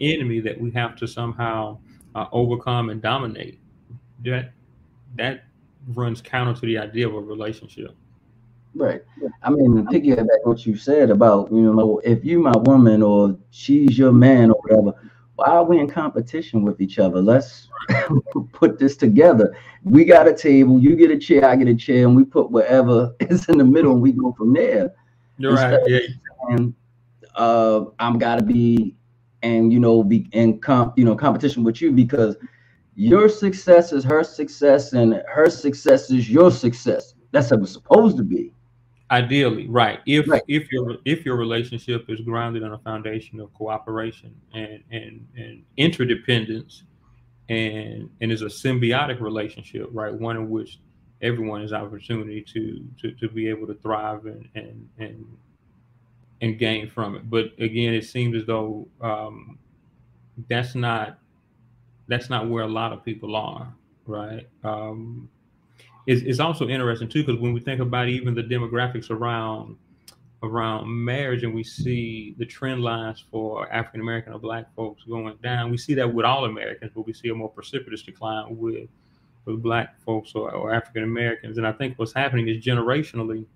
enemy that we have to somehow uh, overcome and dominate. That that runs counter to the idea of a relationship. Right. I mean, piggyback what you said about you know if you my woman or she's your man or whatever, why are we in competition with each other? Let's put this together. We got a table, you get a chair, I get a chair, and we put whatever is in the middle, and we go from there. You're right. Yeah. And uh, I'm gotta be, and you know, be in comp, you know, competition with you because your success is her success, and her success is your success. That's how it's supposed to be. Ideally, right. If right. if your if your relationship is grounded on a foundation of cooperation and and and interdependence, and and is a symbiotic relationship, right? One in which everyone has opportunity to to to be able to thrive and and and and gain from it. But again, it seems as though um, that's not that's not where a lot of people are, right? Um, is, is also interesting too because when we think about even the demographics around around marriage and we see the trend lines for African American or black folks going down, we see that with all Americans, but we see a more precipitous decline with with black folks or, or African Americans. And I think what's happening is generationally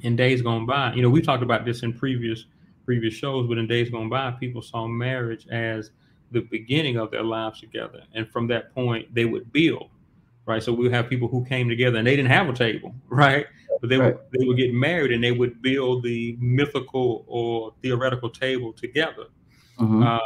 in days gone by, you know, we talked about this in previous previous shows, but in days gone by, people saw marriage as the beginning of their lives together. And from that point, they would build right? So we have people who came together and they didn't have a table, right? But they right. would they would get married and they would build the mythical or theoretical table together. Mm-hmm. Uh,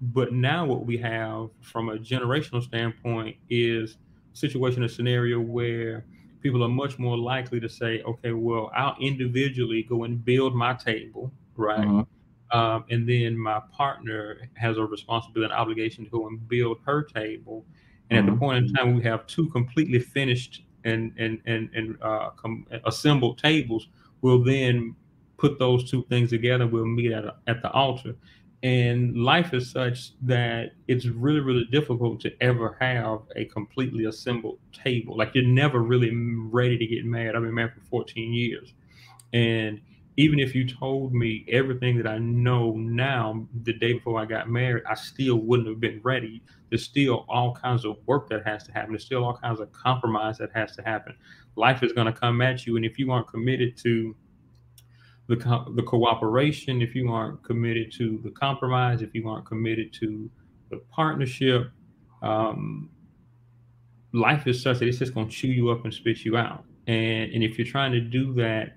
but now what we have from a generational standpoint is a situation, a scenario where people are much more likely to say, okay, well, I'll individually go and build my table, right? Mm-hmm. Um, and then my partner has a responsibility and obligation to go and build her table and at the mm-hmm. point in time we have two completely finished and and and and uh, com- assembled tables, we'll then put those two things together. We'll meet at a, at the altar. And life is such that it's really, really difficult to ever have a completely assembled table. Like you're never really ready to get married. I've been married for 14 years. And even if you told me everything that I know now the day before I got married, I still wouldn't have been ready. There's still all kinds of work that has to happen. There's still all kinds of compromise that has to happen. Life is going to come at you, and if you aren't committed to the co- the cooperation, if you aren't committed to the compromise, if you aren't committed to the partnership, um, life is such that it's just going to chew you up and spit you out. And and if you're trying to do that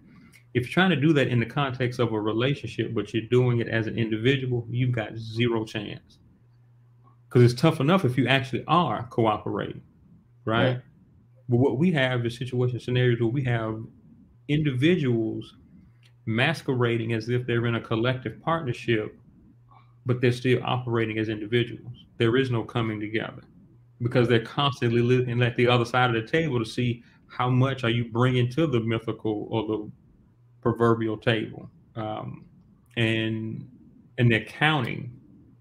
if you're trying to do that in the context of a relationship, but you're doing it as an individual, you've got zero chance. Because it's tough enough if you actually are cooperating, right? right? But what we have is situation scenarios where we have individuals masquerading as if they're in a collective partnership, but they're still operating as individuals. There is no coming together because they're constantly looking at the other side of the table to see how much are you bringing to the mythical or the proverbial table, um, and and they're counting,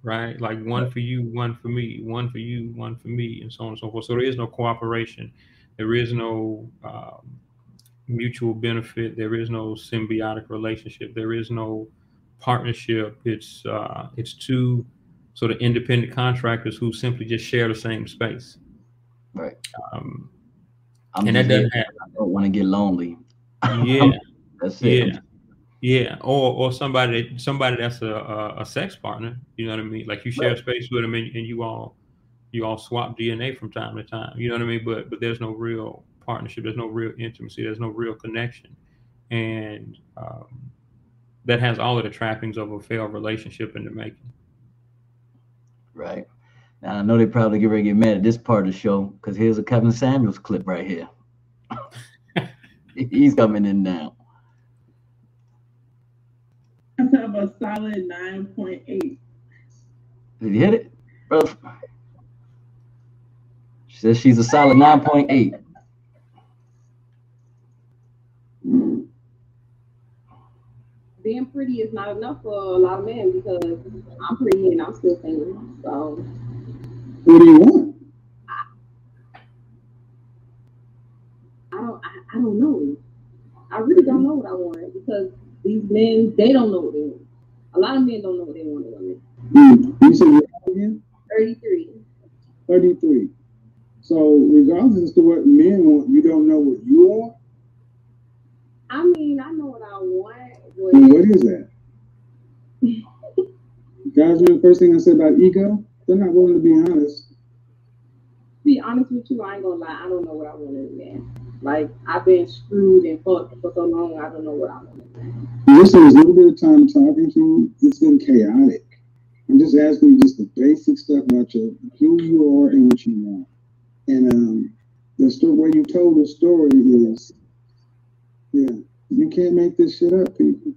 right? Like one for you, one for me, one for you, one for me, and so on and so forth. So there is no cooperation, there is no um, mutual benefit, there is no symbiotic relationship, there is no partnership. It's uh, it's two sort of independent contractors who simply just share the same space. Right. Um, and that doesn't happen. I don't want to get lonely. Yeah. That's it. Yeah. Yeah, or or somebody somebody that's a, a, a sex partner, you know what I mean? Like you share right. space with them, and, and, you all you all swap DNA from time to time. You know what I mean? But but there's no real partnership. There's no real intimacy. There's no real connection, and um, that has all of the trappings of a failed relationship in the making. Right. Now I know they probably get ready to get mad at this part of the show because here's a Kevin Samuels clip right here. He's coming in now I have a solid 9.8. Did you hit it? Bro. She says she's a solid 9.8. Being pretty is not enough for a lot of men because I'm pretty and I'm still single. So what do you want? I don't I, I don't know. I really don't know what I want because these men, they don't know what they want. A lot of men don't know what they want in women. Mm. You said you're again? 33. 33. So regardless as to what men want, you don't know what you want? I mean, I know what I want. And what is that? Guys, remember the first thing I said about ego? They're not willing to be honest. to be honest with you, I ain't gonna lie, I don't know what I want in a man. Like I've been screwed and fucked for so long, I don't know what I want in man. This is a little bit of time talking to you. It's been chaotic. I'm just asking you just the basic stuff about your who you are and what you want. And um, the story where you told the story is, yeah, you can't make this shit up, people.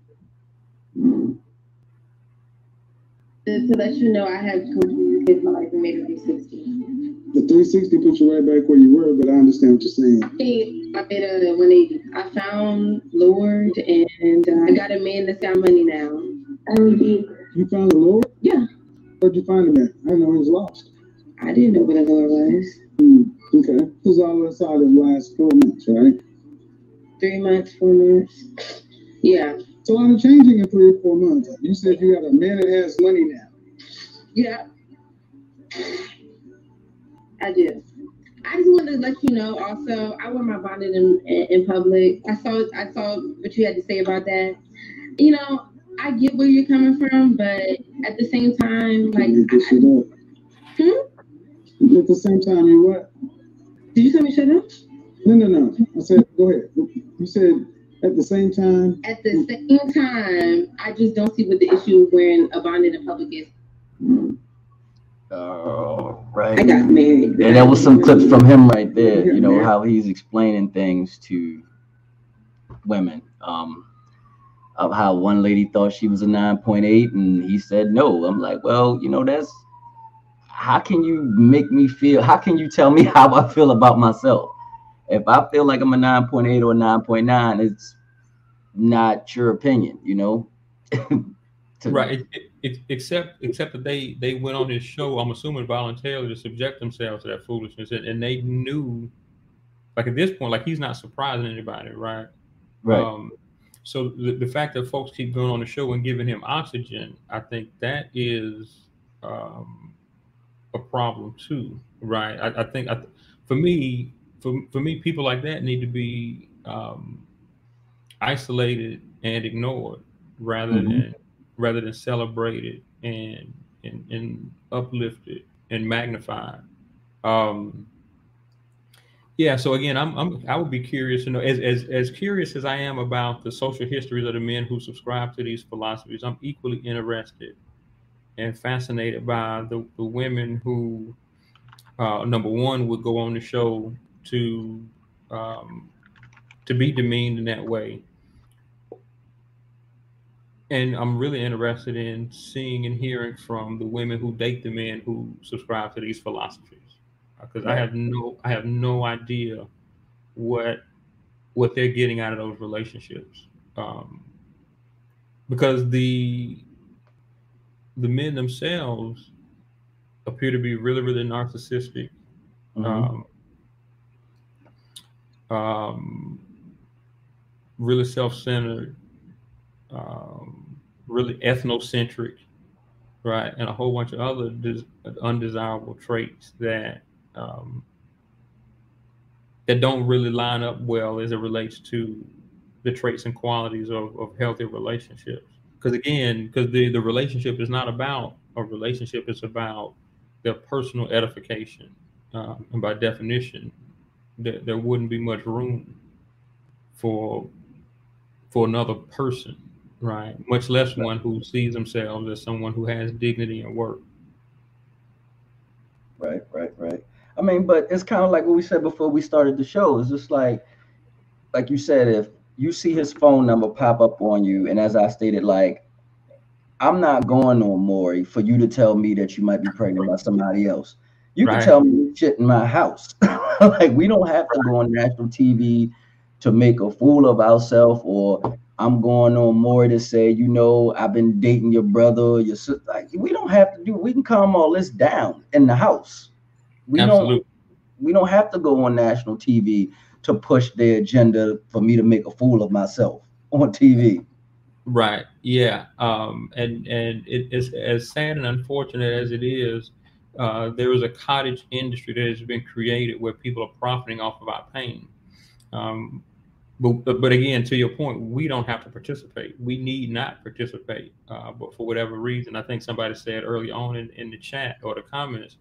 Mm. To, to let you know, I have complicated my life and made it through 16. The 360 puts you right back where you were, but I understand what you're saying. I made a 180. I found Lord and uh, I got a man that's got money now. You found the Lord? yeah, Where'd you find him at? I didn't know he was lost. I didn't know what a Lord was. Mm, okay. This was all inside the last four months, right? Three months, four months. Yeah, So I'm changing in three or four months. You said you got a man that has money now. yeah. I do. I just wanted to let you know. Also, I wear my bonnet in, in, public. I saw I saw what you had to say about that. You know, I get where you're coming from, but at the same time, like, Make this shit up. Hmm? At the same time, you what? did you tell me shut up? No, no, no. I said, go ahead. You said at the same time. At the same time, I just don't see what the issue of wearing a bonnet in public is. Oh, right. I got married. Yeah, that was some clips from him right there. You know how he's explaining things to women. Um, of how one lady thought she was a nine point eight, and he said no. I'm like, well, you know, that's how can you make me feel? How can you tell me how I feel about myself? If I feel like I'm a nine point eight or a nine point nine, it's not your opinion, you know. Right. It, it, except except that they they went on this show. I'm assuming voluntarily to subject themselves to that foolishness, and, and they knew, like at this point, like he's not surprising anybody, right? Right. Um, so the, the fact that folks keep going on the show and giving him oxygen, I think that is um, a problem too, right? I, I think I, for me, for, for me, people like that need to be um, isolated and ignored rather Mhm. than rather than celebrated and and, and uplifted and magnified. Um, yeah. So again, I'm, I'm I would be curious to know as, as as curious as I am about the social histories of the men who subscribe to these philosophies. I'm equally interested and fascinated by the, the women who, uh, number one, would go on the show to um, to be demeaned in that way. And I'm really interested in seeing and hearing from the women who date the men who subscribe to these philosophies, because I have no I have no idea what what they're getting out of those relationships, um, because the the men themselves appear to be really really narcissistic, Mhm. um, um, really self-centered, um, really ethnocentric, right, and a whole bunch of other des- undesirable traits that um, that don't really line up well as it relates to the traits and qualities of, of healthy relationships. Because again, because the, the relationship is not about a relationship; it's about their personal edification, uh, and by definition, there, there wouldn't be much room for for another person, right? Much less one who sees themselves as someone who has dignity and worth. Right, right, right. I mean, but it's kind of like what we said before we started the show. It's just like, like you said, if you see his phone number pop up on you, and as I stated, like, I'm not going on Maury for you to tell me that you might be pregnant by somebody else. You Right. can tell me shit in my house. like, we don't have to go on national TV to make a fool of ourselves, or I'm going on Maury to say, you know, I've been dating your brother, your sister. Like, we don't have to do. We can calm all this down in the house. We don't we don't have to go on national TV to push their agenda for me to make a fool of myself on TV. Right. Yeah. Um, and and it is as sad and unfortunate as it is. Uh, there is a cottage industry that has been created where people are profiting off of our pain. Um, but, but again, to your point, we don't have to participate. We need not participate. Uh, but for whatever reason, I think somebody said early on in, in the chat or the comments,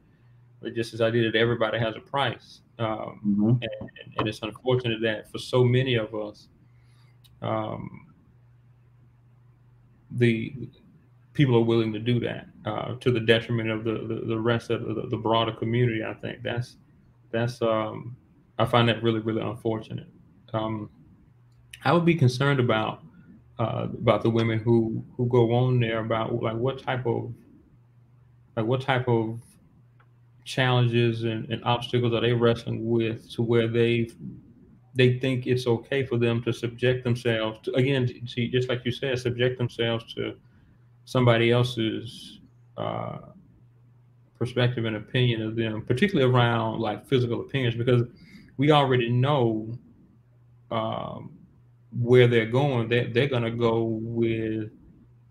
just as I did that everybody has a price. Um, mm-hmm. and, and, it's unfortunate that for so many of us, um, the people are willing to do that uh, to the detriment of the, the, the rest of the, the, broader community. I think that's that's um, I find that really really unfortunate. Um, I would be concerned about uh, about the women who who go on there about like what type of like what type of challenges and, and obstacles are they wrestling with to where they they think it's okay for them to subject themselves to again see just like you said subject themselves to somebody else's uh, perspective and opinion of them particularly around like physical appearance because we already know um, where they're going, they're, they're going to go with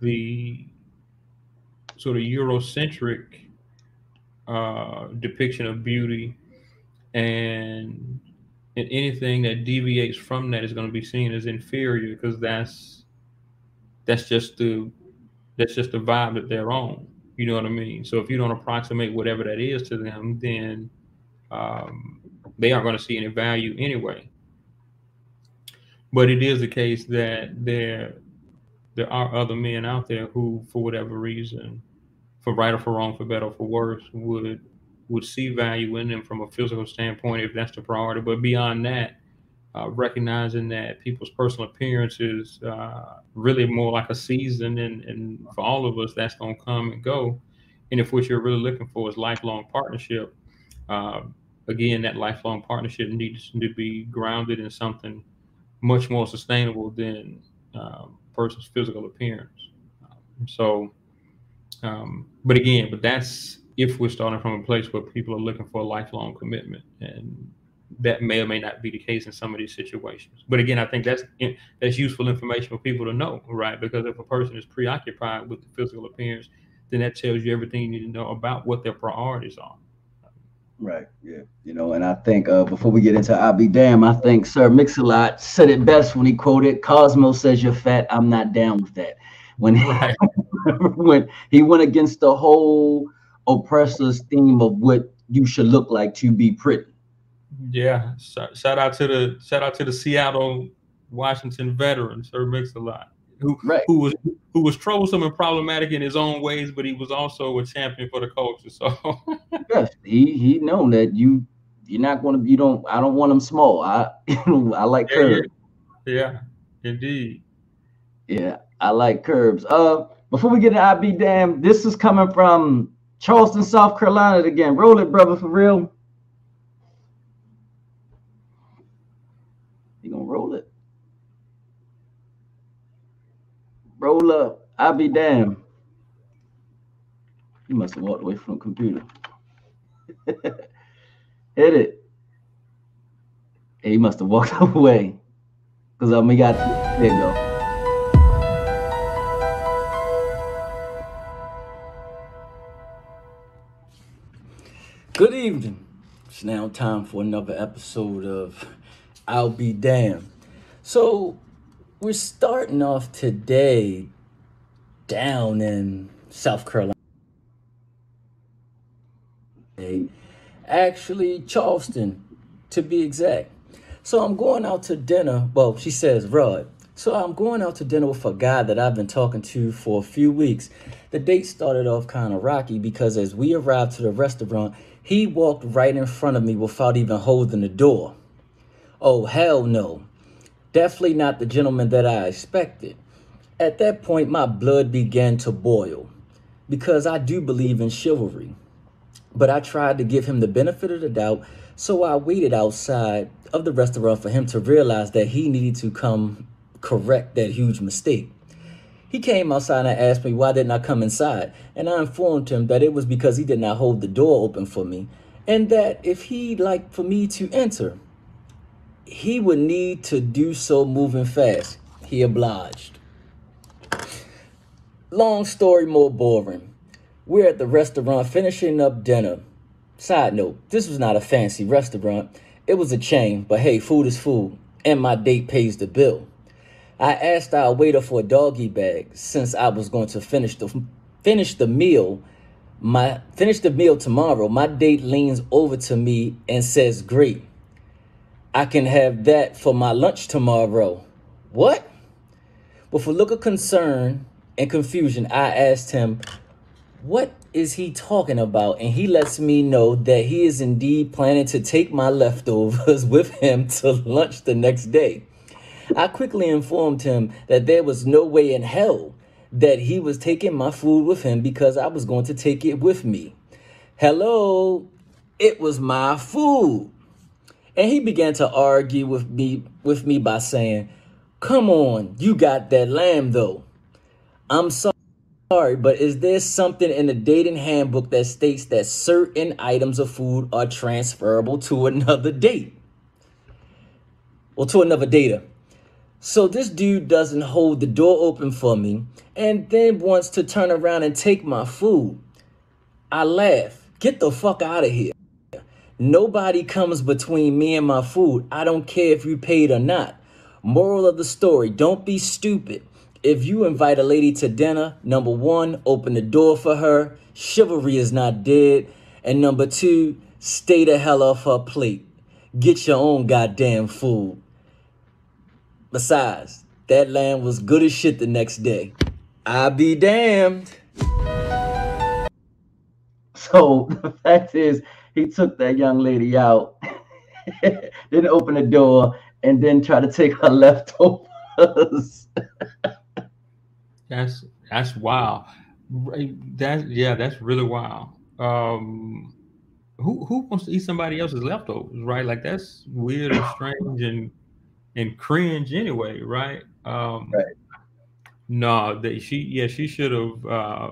the sort of Eurocentric uh, depiction of beauty, and and anything that deviates from that is going to be seen as inferior because that's that's just the that's just the vibe that they're on. You know what I mean? So if you don't approximate whatever that is to them, then um, they aren't going to see any value anyway. But it is the case that there there are other men out there who, for whatever reason, for right or for wrong, for better or for worse, would would see value in them from a physical standpoint if that's the priority. But beyond that, uh, recognizing that people's personal appearance is uh, really more like a season, and, and for all of us, that's going to come and go. And if what you're really looking for is lifelong partnership, uh, again, that lifelong partnership needs to be grounded in something much more sustainable than um, person's physical appearance. So, um, but again, but that's if we're starting from a place where people are looking for a lifelong commitment, and that may or may not be the case in some of these situations. But again, I think that's that's useful information for people to know, right? Because if a person is preoccupied with the physical appearance, then that tells you everything you need to know about what their priorities are. Right. Yeah. You know, and I think uh, before we get into I'll be damn, I think Sir Mix-a-Lot said it best when he quoted Cosmo says you're fat. I'm not down with that. When he, right. when he went against the whole oppressor's theme of what you should look like to be pretty. Yeah. Shout out to the shout out to the Seattle Washington veteran, Sir Mix-a-Lot who right. who was who was troublesome and problematic in his own ways, but he was also a champion for the culture. So yes, he he known that you you're not going to you don't I don't want him small. I I like yeah, curves. Yeah. yeah, indeed. Yeah, I like curves. Uh, before we get to I be damn, this is coming from Charleston, South Carolina again. Roll it, brother, for real. You gonna roll it? Roll up. I'll be damned. You must have walked away from the computer. Hit it. He must have walked away. Because um, we got, there you go. Good evening. It's now time for another episode of I'll Be Damned. So, we're starting off today down in South Carolina. Actually, Charleston, to be exact. So I'm going out to dinner. Well, she says, Rod. So I'm going out to dinner with a guy that I've been talking to for a few weeks. The date started off kind of rocky because as we arrived to the restaurant, he walked right in front of me without even holding the door. Oh, hell no. Definitely not the gentleman that I expected. At that point, my blood began to boil because I do believe in chivalry. But I tried to give him the benefit of the doubt, so I waited outside of the restaurant for him to realize that he needed to come correct that huge mistake. He came outside and asked me why didn't I come inside, and I informed him that it was because he did not hold the door open for me, and that if he'd like for me to enter, he would need to do so moving fast. He obliged. long story more boring. We're at the restaurant finishing up dinner. Side note, this was not a fancy restaurant. It was a chain, but hey, food is food, and my date pays the bill. I asked our waiter for a doggy bag since I was going to finish the finish the meal. My finish the meal tomorrow. My date leans over to me and says, "Great. I can have that for my lunch tomorrow." What? With a look of concern and confusion, I asked him, What is he talking about? And he lets me know that he is indeed planning to take my leftovers with him to lunch the next day. I quickly informed him that there was no way in hell that he was taking my food with him because I was going to take it with me. Hello, it was my food. And he began to argue with me with me by saying, Come on, you got that lamb though. I'm sorry, but is there something in the dating handbook that states that certain items of food are transferable to another date? Well, to another data. So this dude doesn't hold the door open for me and then wants to turn around and take my food. I laugh. Get the fuck out of here. Nobody comes between me and my food. I don't care if you paid or not. Moral of the story don't be stupid. If you invite a lady to dinner, number one, open the door for her. Chivalry is not dead. And number two, stay the hell off her plate. Get your own goddamn food. Besides, that lamb was good as shit the next day. I be damned. So the fact is, he took that young lady out, didn't open the door, and then try to take her leftovers. that's that's wild. That yeah, that's really wild. Um, who who wants to eat somebody else's leftovers, right? Like that's weird and strange and and cringe anyway, right? Um, right. No, that she yeah she should have uh,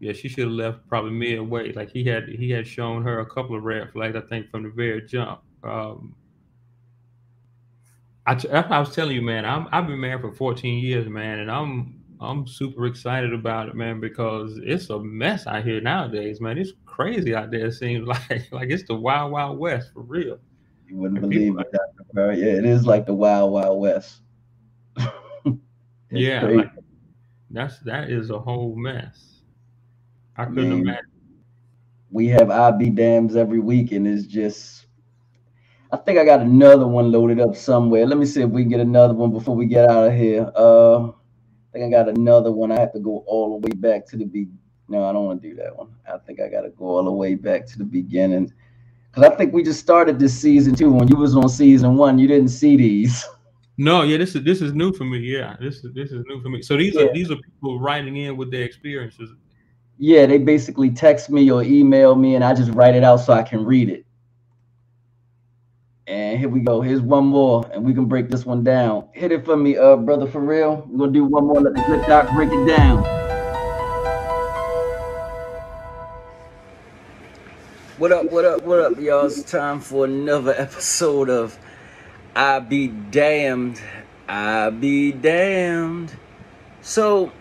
yeah she should have left probably midway. Like he had he had shown her a couple of red flags I think from the very jump. Um, I, I was telling you, man, I'm, I've been married for 14 years, man, and I'm I'm super excited about it, man, because it's a mess out here nowadays, man. It's crazy out there. It seems like like it's the wild, wild west for real. You wouldn't and believe it, Dr. Perry. Yeah, it is like the wild, wild west. yeah, like, that's that is a whole mess. I couldn't imagine. We have IB dams every week, and it's just I think I got another one loaded up somewhere. Let me see if we can get another one before we get out of here. Uh, I think I got another one. I have to go all the way back to the be. No, I don't want to do that one. I think I got to go all the way back to the beginning because I think we just started this season too. When you was on season one, you didn't see these. No, yeah, this is this is new for me. Yeah, this is this is new for me. So these yeah. are these are people writing in with their experiences. Yeah, they basically text me or email me, and I just write it out so I can read it. And here we go. Here's one more, and we can break this one down. Hit it for me, uh, brother, for real. We're gonna do one more. Let the good doc break it down. What up? What up? What up, y'all? It's time for another episode of I Be Damned. I Be Damned. So,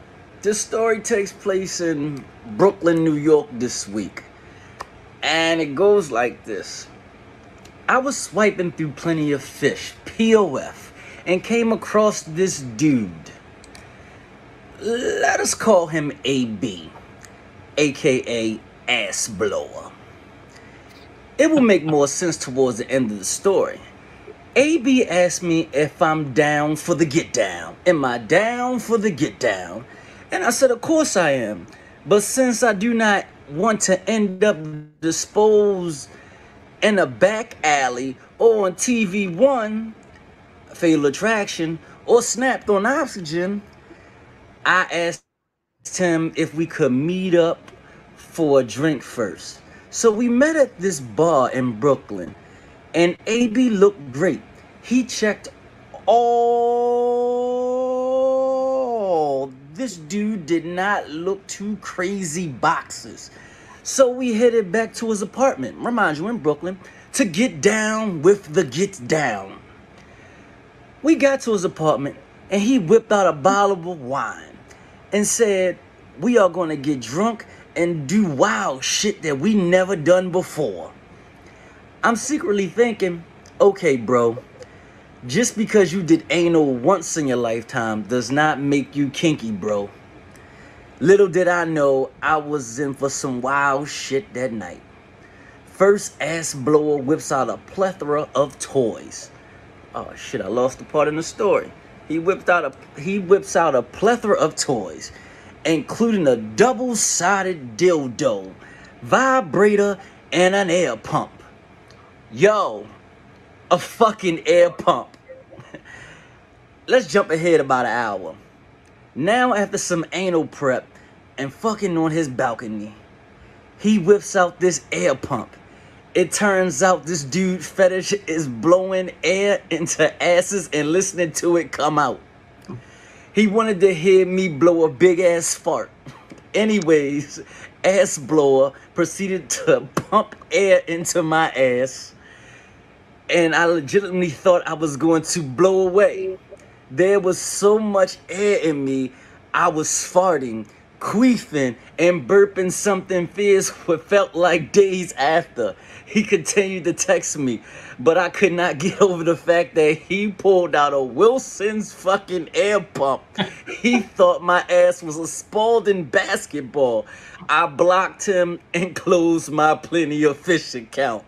this story takes place in Brooklyn, New York this week. And it goes like this. I was swiping through plenty of fish, POF, and came across this dude. Let us call him AB, aka Ass Blower. It will make more sense towards the end of the story. AB asked me if I'm down for the get down. Am I down for the get down? And I said, Of course I am. But since I do not want to end up disposed in a back alley or on TV One, Fatal Attraction, or Snapped on Oxygen, I asked him if we could meet up for a drink first. So we met at this bar in Brooklyn, and AB looked great. He checked all. This dude did not look too crazy boxes. So we headed back to his apartment, remind you, in Brooklyn, to get down with the get down. We got to his apartment and he whipped out a bottle of wine. and said, We are going to get drunk and do wild shit that we never done before. I'm secretly thinking, okay, bro, just because you did anal once in your lifetime does not make you kinky, bro. Little did I know I was in for some wild shit that night. First ass blower whips out a plethora of toys. Oh shit, I lost the part in the story. He whipped out a he whips out a plethora of toys, including a double-sided dildo, vibrator, and an air pump. Yo, a fucking air pump. Let's jump ahead about an hour. Now, after some anal prep and fucking on his balcony, he whips out this air pump. It turns out this dude fetish is blowing air into asses and listening to it come out. He wanted to hear me blow a big ass fart. Anyways, ass blower proceeded to pump air into my ass. And I legitimately thought I was going to blow away. There was so much air in me, I was farting, queefing, and burping something fierce what felt like days after. He continued to text me, but I could not get over the fact that he pulled out a Wilson's fucking air pump. he thought my ass was a Spalding basketball. I blocked him and closed my Plenty of Fish account.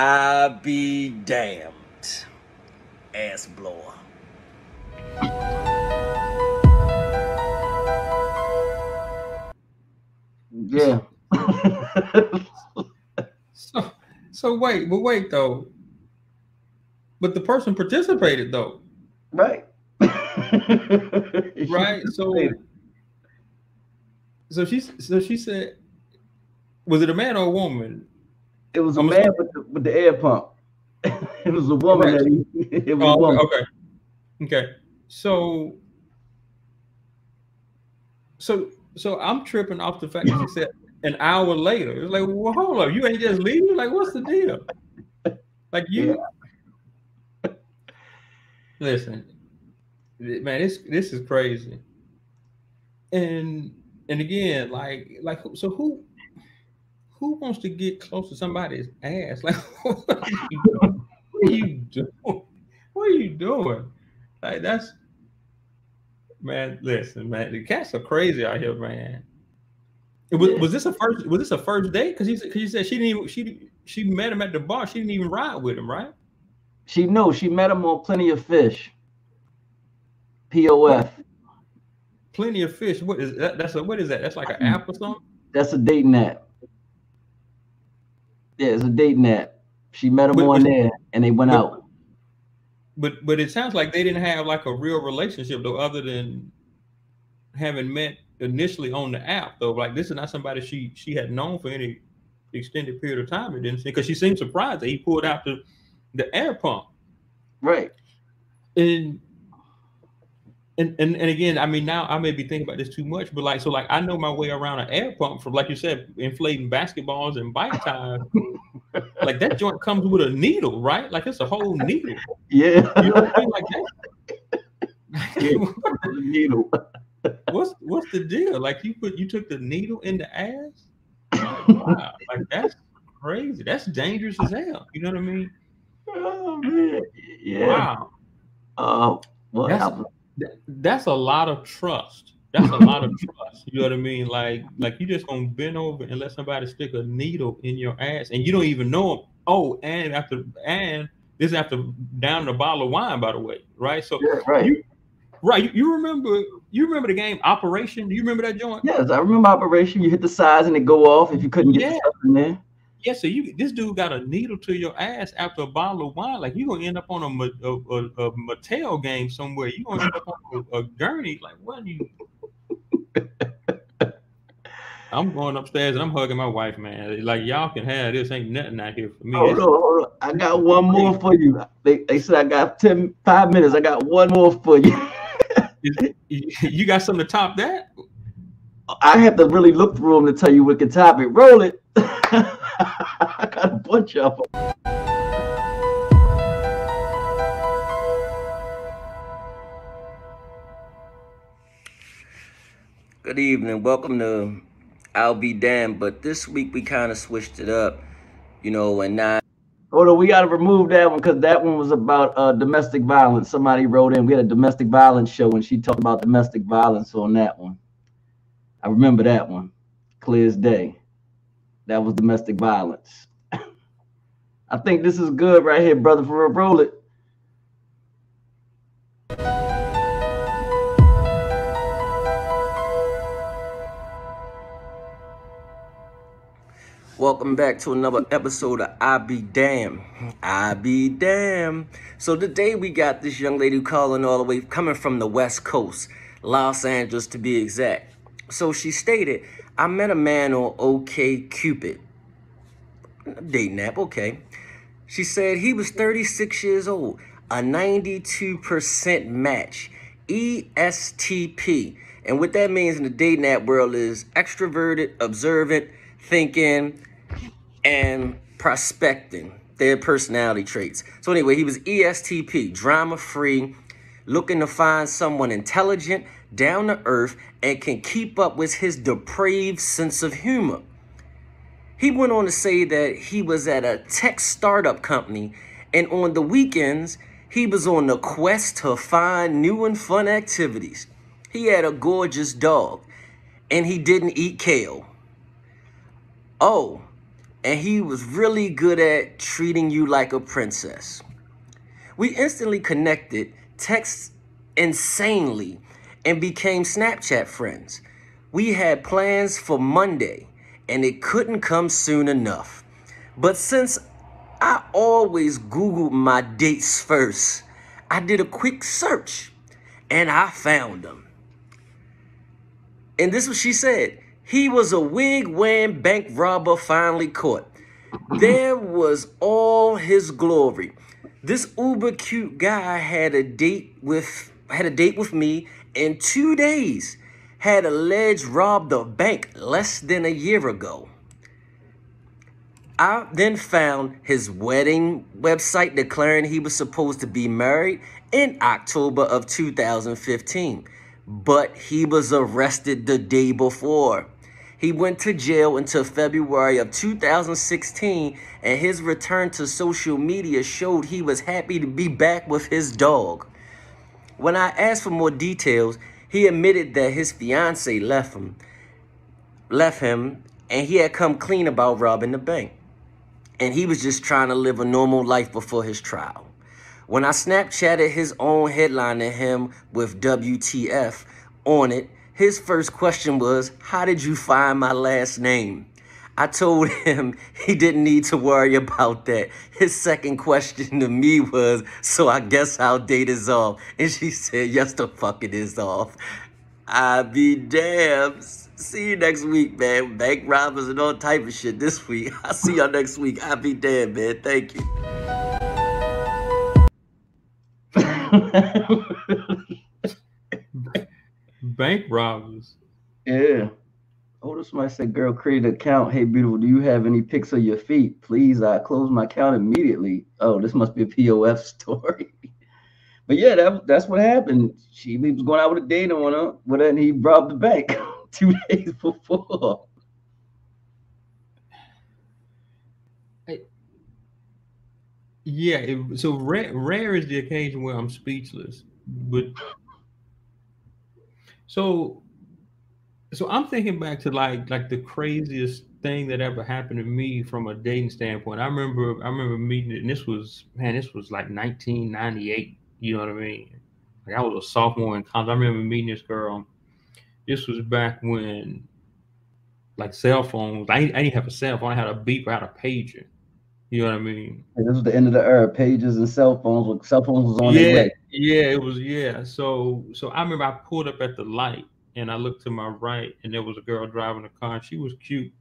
I be damned ass blower. Yeah. So, so wait, but wait though. But the person participated though, right. right? So, so she, so she said, was it a man or a woman? It was a I'm man with the, with the air pump. it was a woman. Right. That he, it was a Oh, woman. okay, okay. So, so, so I'm tripping off the fact that she said an hour later. It's like, well, hold up, you ain't just leaving. Like, what's the deal? Like you. Listen, man, this this is crazy. And and again, like like so who who wants to get close to somebody's ass? Like what are you doing? What are you doing? What are you doing? Like that's man, listen, man, the cats are crazy out here, man. It was, Yeah. was this a first was this a first date? Because he said because he said she didn't even she she met him at the bar. She didn't even ride with him, right? She knew. She met him on Plenty of Fish. POF. Plenty of fish. What is that? That's a what is that? That's like an app or something. That's a dating app. Yeah, it's a dating app. She met him But- on but- there and they went but- out. But but it sounds like they didn't have like a real relationship though, other than having met initially on the app though. Like this is not somebody she she had known for any extended period of time. It didn't seem because she seemed surprised that he pulled out the the air pump. Right. And and, and and again, I mean, now I may be thinking about this too much, but like, so like, I know my way around an air pump from, like you said, inflating basketballs and bike tires. like that joint comes with a needle, right? Like it's a whole needle. Yeah. You know what I mean? Like that. Yeah. Needle. what's what's the deal? Like you put you took the needle in the ass? Like, wow, like that's crazy. That's dangerous as hell. You know what I mean? Oh man. Yeah. Wow. Uh, what That's- happened? That- that's a lot of trust. That's a lot of trust. You know what I mean? Like, like you just gonna bend over and let somebody stick a needle in your ass, and you don't even know them. Oh, and after and this is after down a bottle of wine, by the way, right? So, Yeah, right. you, right? You, you remember? You remember the game Operation? Do you remember that joint? Yes, I remember Operation. You hit the sides and it go off if you couldn't get Yeah. in there. Yeah. So you, this dude got a needle to your ass after a bottle of wine. Like you're gonna end up on a Ma- a, a, a Mattel game somewhere. You're gonna end up on a, a gurney. Like what? Are you? I'm going upstairs and I'm hugging my wife, man. Like y'all can have this. Ain't nothing out here for me. Hold on, hold on. I got one more for you. They, they said I got 10, five minutes. I got one more for you. you got something to top that? I have to really look through them to tell you what can top it. Roll it. I got a bunch of them. Good evening. Welcome to I'll Be Damned. But this week we kind of switched it up, you know, and not. Hold on, we got to remove that one because that one was about uh, domestic violence. Somebody wrote in. We had a domestic violence show and she talked about domestic violence on that one. I remember that one, clear as day. That was domestic violence. I think this is good right here, brother. For a roll it. Welcome back to another episode of I Be Damn. I Be Damn. So today we got this young lady calling all the way coming from the West Coast, Los Angeles to be exact. So she stated, I met a man on OK Cupid. Dating app, okay. She said he was 36 years old, a 92% match, ESTP. And what that means in the dating app world is extroverted, observant, thinking, and prospecting their personality traits. So anyway, he was ESTP, drama free, looking to find someone intelligent, down to earth, and can keep up with his depraved sense of humor. He went on to say that he was at a tech startup company, and on the weekends, he was on the quest to find new and fun activities. He had a gorgeous dog, and he didn't eat kale. Oh, and he was really good at treating you like a princess. We instantly connected, text insanely, and became Snapchat friends. We had plans for Monday, and it couldn't come soon enough. But since I always Googled my dates first, I did a quick search and I found him. And this is what she said. He was a wig wearing bank robber finally caught. There was all his glory. This uber cute guy had a date with had a date with me in two days. Had alleged robbed a bank less than a year ago. I then found his wedding website declaring he was supposed to be married in October of 2015, but he was arrested the day before. He went to jail until February of 2016, and his return to social media showed he was happy to be back with his dog. When I asked for more details, he admitted that his fiance left him, left him, and he had come clean about robbing the bank. And he was just trying to live a normal life before his trial. When I Snapchatted his own headline to him with WTF on it, his first question was, How did you find my last name? I told him he didn't need to worry about that. His second question to me was, So I guess our date is off. And she said, Yes, the fuck it is off. I be damned. See you next week, man. Bank robbers and all type of shit this week. I'll see y'all next week. I be damned, man. Thank you. bank robbers. Yeah. Oh, somebody said, girl, create an account. Hey, beautiful, do you have any pics of your feet? Please, I close my account immediately. Oh, this must be a POF story. but yeah, that, that's what happened. She was going out with a date on her, but then he robbed the bank two days before. yeah, it, so rare, rare is the occasion where I'm speechless, but so, so I'm thinking back to like like the craziest thing that ever happened to me from a dating standpoint. I remember I remember meeting and this was man, this was like 1998. You know what I mean? Like I was a sophomore in college. I remember meeting this girl. This was back when like cell phones. I, I didn't have a cell phone. I had a beep. I had a pager. You know what I mean? This was the end of the era. Pages and cell phones. Cell phones was on yeah. Yeah, it was. Yeah. So, so I remember I pulled up at the light and I looked to my right, and there was a girl driving a car. She was cute,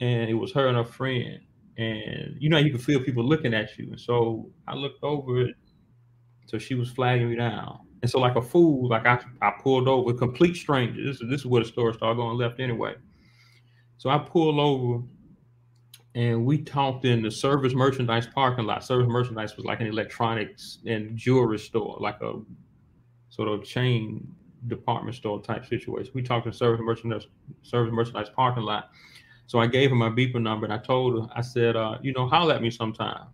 and it was her and her friend. And you know, you can feel people looking at you. And so I looked over it. So she was flagging me down. And so, like a fool, like I, I pulled over, complete stranger. This, this is where the story started going left anyway. So I pulled over and we talked in the service merchandise parking lot. Service merchandise was like an electronics and jewelry store, like a sort of chain department store type situation. We talked in service merchandise, service merchandise parking lot. So I gave her my beeper number and I told her, I said, uh, you know, holler at me sometime.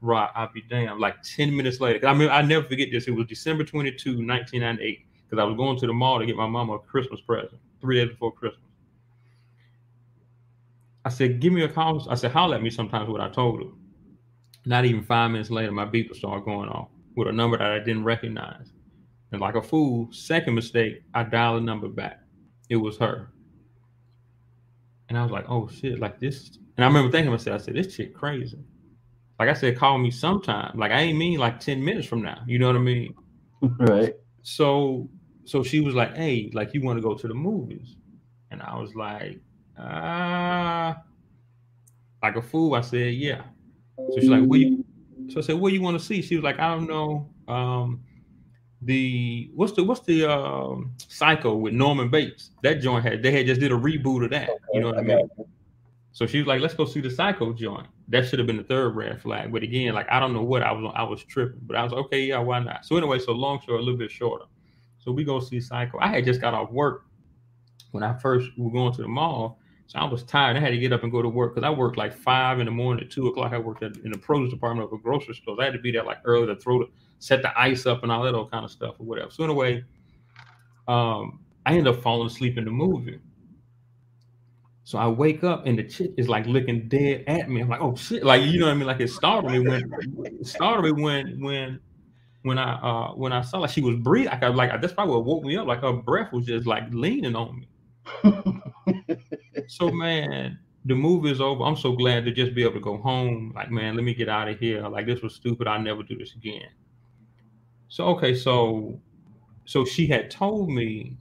Right, I'll be damned. Like 10 minutes later. I mean, I never forget this. It was December 22, 1998, because I was going to the mall to get my mama a Christmas present three days before Christmas. I said, give me a call. I said, holler at me sometimes what I told her. Not even five minutes later, my beeper started going off with a number that I didn't recognize. And like a fool, second mistake, I dialed the number back. It was her. And I was like, oh shit, like this. And I remember thinking to myself, I said, this shit crazy. Like I said, call me sometime. Like I ain't mean like 10 minutes from now. You know what I mean? Right. So so she was like, hey, like you want to go to the movies? And I was like, ah, uh, like a fool. I said, yeah. So she's like, what you so I said, what you want to see? She was like, I don't know. Um, the what's the what's the um psycho with Norman Bates? That joint had they had just did a reboot of that. You know what I mean? So she was like, let's go see the psycho joint. That should have been the third red flag. But again, like I don't know what I was I was tripping, but I was okay, yeah, why not? So anyway, so long story, a little bit shorter. So we go see Psycho. I had just got off work when I first were going to the mall. So I was tired. I had to get up and go to work because I worked like five in the morning at two o'clock. I worked at, in the produce department of a grocery store. So I had to be there like early to throw the set the ice up and all that all kind of stuff or whatever. So anyway, um, I ended up falling asleep in the movie. So I wake up and the chick is like looking dead at me. I'm like, oh shit, like you know what I mean? Like it startled me when it startled me when when when I uh when I saw like she was breathing. Like I like that's probably what woke me up. Like her breath was just like leaning on me so man, the movie is over. I'm so glad to just be able to go home. Like, man, let me get out of here. Like, this was stupid. I'll never do this again. So okay, so so she had told me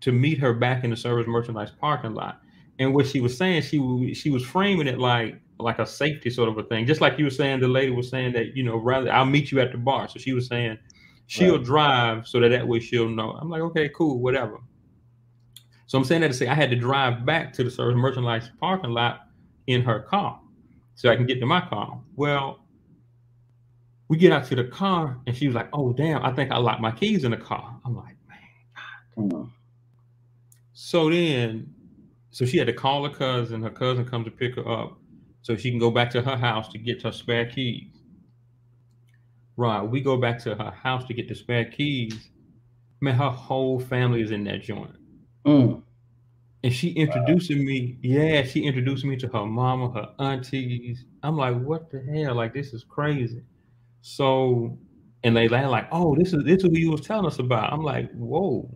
to meet her back in the service merchandise parking lot. And what she was saying, she she was framing it like like a safety sort of a thing. Just like you were saying, the lady was saying that, you know, rather I'll meet you at the bar. So she was saying she'll right. drive so that that way she'll know. I'm like, okay, cool, whatever. So I'm saying that to say I had to drive back to the service merchandise parking lot in her car so I can get to my car. Well, we get out to the car and she was like, Oh, damn, I think I locked my keys in the car. I'm like, Man, God. So then, so she had to call her cousin. Her cousin comes to pick her up so she can go back to her house to get her spare keys. Right. We go back to her house to get the spare keys. Man, her whole family is in that joint. Mm. And she introducing wow. me, yeah, she introduced me to her mama, her aunties. I'm like, what the hell? Like, this is crazy. So, and they land like, oh, this is this is what you was telling us about. I'm like, whoa.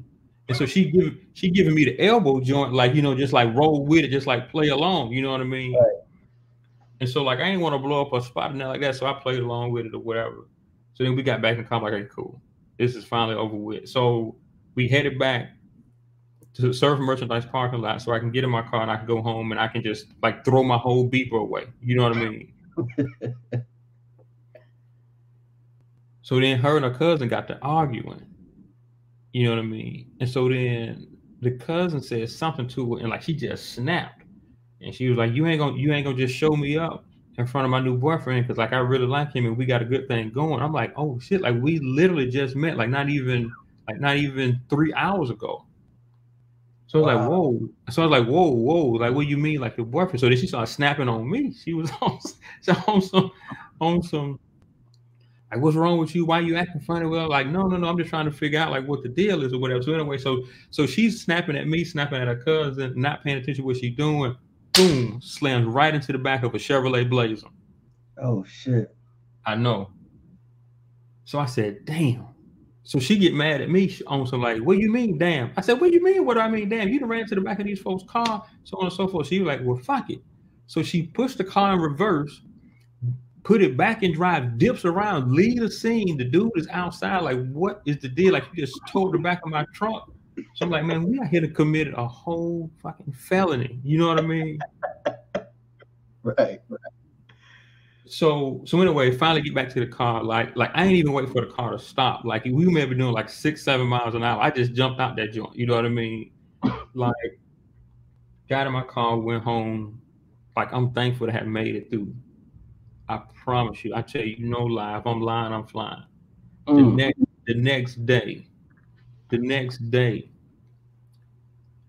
And so she give she giving me the elbow joint, like you know, just like roll with it, just like play along. You know what I mean? Right. And so like I ain't want to blow up a spot and that like that, so I played along with it or whatever. So then we got back and come like, okay, cool. This is finally over with. So we headed back to serve merchandise parking lot so I can get in my car and I can go home and I can just like throw my whole beeper away. You know what I mean? so then her and her cousin got to arguing. You know what I mean? And so then the cousin said something to her and like she just snapped. And she was like, You ain't gonna you ain't gonna just show me up in front of my new boyfriend because like I really like him and we got a good thing going. I'm like, oh shit, like we literally just met, like not even like not even three hours ago. So I was like, whoa. So I was like, whoa, whoa. Like, what do you mean, like your boyfriend? So then she started snapping on me. She was on, on some, on some, like, what's wrong with you? Why you acting funny? Well, like, no, no, no. I'm just trying to figure out like what the deal is or whatever. So anyway, so so she's snapping at me, snapping at her cousin, not paying attention to what she's doing. Boom, slams right into the back of a Chevrolet Blazer. Oh shit. I know. So I said, damn. So she get mad at me on some like, what do you mean, damn? I said, what do you mean? What do I mean, damn? You done ran to the back of these folks' car, so on and so forth. She was like, well, fuck it. So she pushed the car in reverse, put it back in drive, dips around, leave the scene. The dude is outside. Like, what is the deal? Like, you just towed the back of my truck. So I'm like, man, we are here to commit a whole fucking felony. You know what I mean? right. right so so anyway, finally get back to the car. Like like I ain't even wait for the car to stop. Like we may be doing like six, seven miles an hour. I just jumped out that joint. You know what I mean? Like got in my car, went home. Like I'm thankful to have made it through. I promise you. I tell you, no lie. If I'm lying, I'm flying. Mm. The next the next day, the next day,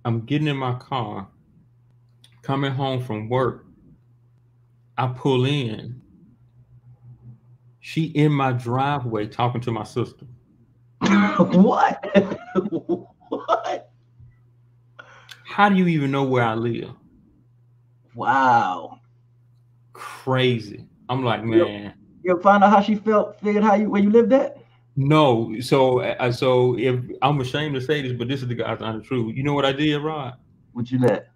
I'm getting in my car, coming home from work. I pull in. She in my driveway talking to my sister. what? what? How do you even know where I live? Wow. Crazy. I'm like, man. You find out how she felt, figured how you where you lived at? No, so uh, so if I'm ashamed to say this, but this is the guy's honest truth. You know what I did, Rod? What you let?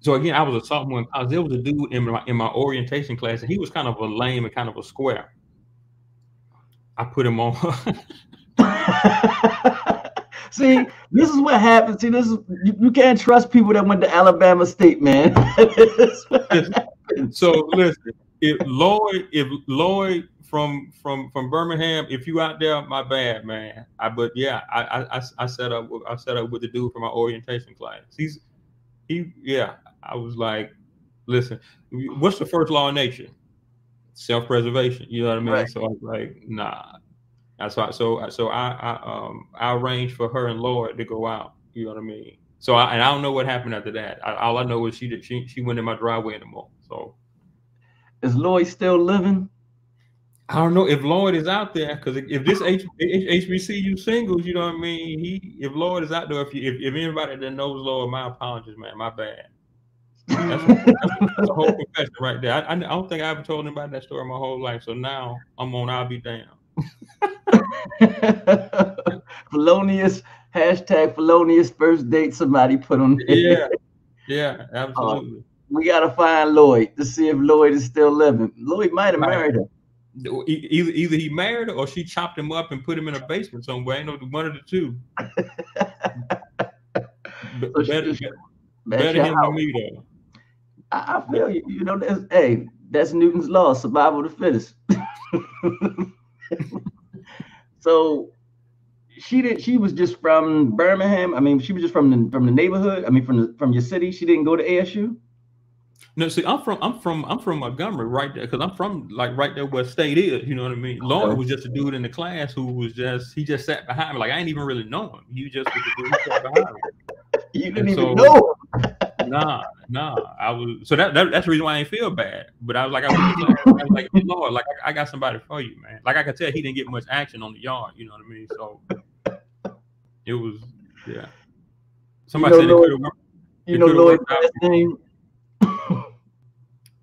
So again, I was a sophomore in college. There was a dude in my in my orientation class, and he was kind of a lame and kind of a square. I put him on. See, this is what happens. See, this is you, you can't trust people that went to Alabama State, man. so listen, if Lloyd, if Lloyd from from from Birmingham. If you out there, my bad, man. I but yeah, I I I set up I set up with the dude from my orientation class. He's he yeah. I was like, listen, what's the first law of nature? Self preservation. You know what I mean? Right. So I was like, nah. That's why. So so I I um I arranged for her and Lloyd to go out. You know what I mean? So I and I don't know what happened after that. I, all I know is she did she she went in my driveway anymore. So is Lloyd still living? I don't know if Lloyd is out there because if this H, H, HBCU singles, you know what I mean. He if Lloyd is out there, if you, if, if anybody that knows Lloyd, my apologies, man, my bad. That's, that's, a whole confession right there. I, I, don't think I ever told anybody that story my whole life. So now I'm on. I'll be damned. felonious hashtag felonious first date. Somebody put on. Yeah, yeah, absolutely. We gotta find Lloyd to see if Lloyd is still living. Lloyd might have married her either either he married her or she chopped him up and put him in a basement somewhere. I know one of the two. so better, she, better him than me though. I, I feel you. You know, that's hey, that's Newton's law, survival of the fittest. so she did. She was just from Birmingham. I mean, she was just from the from the neighborhood. I mean, from the from your city. She didn't go to ASU. No, see, I'm from I'm from I'm from Montgomery right there because I'm from like right there where state is. You know what I mean? Lauren was just a dude in the class who was just he just sat behind me. Like I didn't even really know him. He just was dude who sat behind me. You didn't and even so, know. nah, nah. I was so that, that, that's the reason why I didn't feel bad. But I was like, I was, I was like, Lord, like I, I, got somebody for you, man. Like I could tell he didn't get much action on the yard. You know what I mean? So it was yeah. Somebody you know, said Lord, it You know Lloyd's last name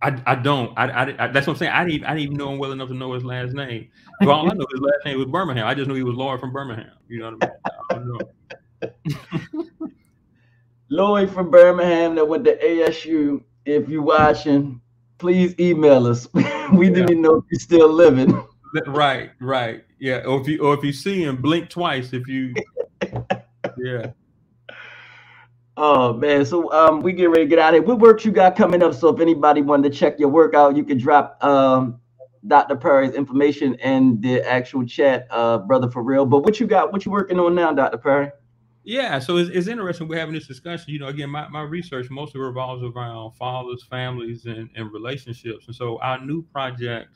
I, I don't. I, I, I, that's what I'm saying. I didn't, I didn't even know him well enough to know his last name. For all I know, his last name was Birmingham. I just knew he was Lloyd from Birmingham. You know what I mean? I Lloyd from Birmingham that went to ASU. If you're watching, please email us. we yeah. didn't even know if he's still living. Right, right. Yeah. Or if you or if you see him, blink twice. If you, yeah. Oh man, so um, we get ready to get out of here. What work you got coming up? So if anybody wanted to check your work out, you can drop um, Dr. Perry's information in the actual chat, uh, brother, for real. But what you got? What you working on now, Dr. Perry? Yeah, so it's, it's interesting. We're having this discussion. You know, again, my, my research mostly revolves around fathers, families, and, and relationships. And so our new project,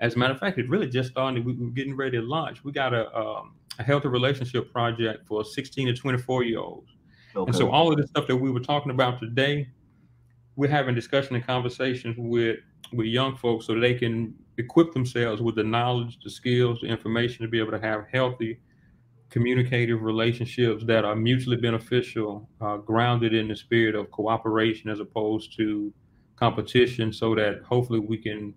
as a matter of fact, it really just started. We, are getting ready to launch. We got a, um, a healthy relationship project for 16 to 24 year olds. Okay. And so all of the stuff that we were talking about today, we're having discussion and conversations with with young folks so they can equip themselves with the knowledge, the skills, the information to be able to have healthy communicative relationships that are mutually beneficial, uh, grounded in the spirit of cooperation as opposed to competition, so that hopefully we can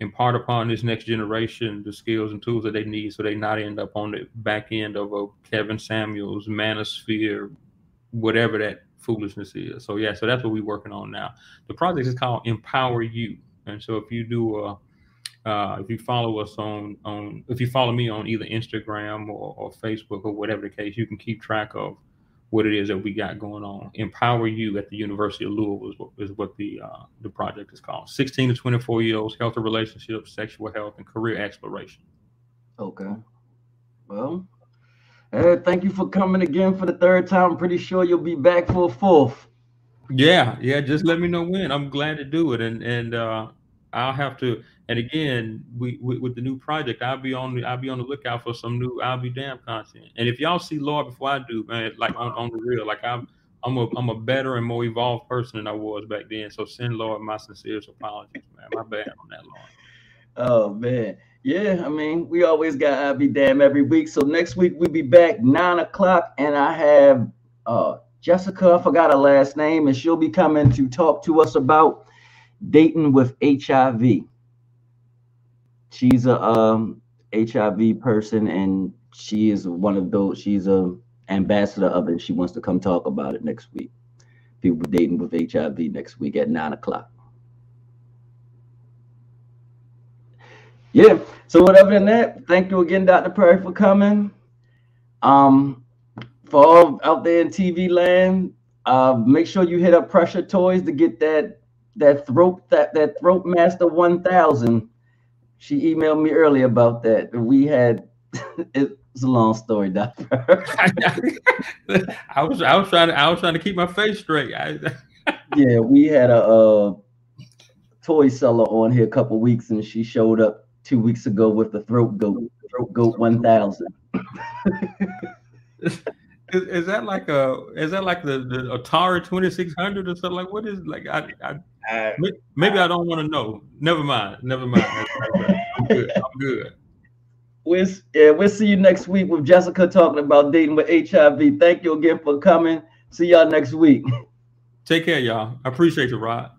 impart upon this next generation the skills and tools that they need so they not end up on the back end of a Kevin Samuels manosphere whatever that foolishness is. So yeah, so that's what we're working on now. The project is called Empower You, and so if you do a uh, if you follow us on on if you follow me on either Instagram or, or Facebook or whatever the case, you can keep track of what it is that we got going on. Empower You at the University of Louisville is what, is what the uh, the project is called. 16 to 24 year olds, healthy relationships, sexual health, and career exploration. Okay. Well, Hey, thank you for coming again for the third time. I'm pretty sure you'll be back for a fourth. Yeah, yeah. Just let me know when. I'm glad to do it, and and uh, I'll have to. And again, we, we, with the new project, I'll be on the I'll be on the lookout for some new I'll be damn content. And if y'all see Lloyd before I do, man, like on, on the real, like I'm I'm a I'm a better and more evolved person than I was back then. So send Lloyd my sincerest apologies, man. My bad on that, Lloyd. Oh man. Yeah, I mean, we always got I'll be damn every week. So next week we'll be back nine o'clock, and I have uh Jessica, I forgot her last name, and she'll be coming to talk to us about dating with HIV. She's a um, HIV person, and she is one of those. She's a ambassador of it. She wants to come talk about it next week. People dating with HIV next week at nine o'clock. Yeah. So whatever than that, thank you again, Dr. Perry, for coming. Um, for all out there in TV land, uh, make sure you hit up Pressure Toys to get that that throat that that throat master 1000 she emailed me earlier about that we had it's a long story doctor i was i was trying to i was trying to keep my face straight yeah we had a, a, toy seller on here a couple weeks and she showed up two weeks ago with the throat goat throat goat 1000 is, is, that like a is that like the, the Atari 2600 or something like what is like I, I uh, maybe I don't want to know. Never mind. Never mind. I'm good. I'm good. We'll, yeah, we'll see you next week with Jessica talking about dating with HIV. Thank you again for coming. See y'all next week. Take care, y'all. I appreciate you, Rod.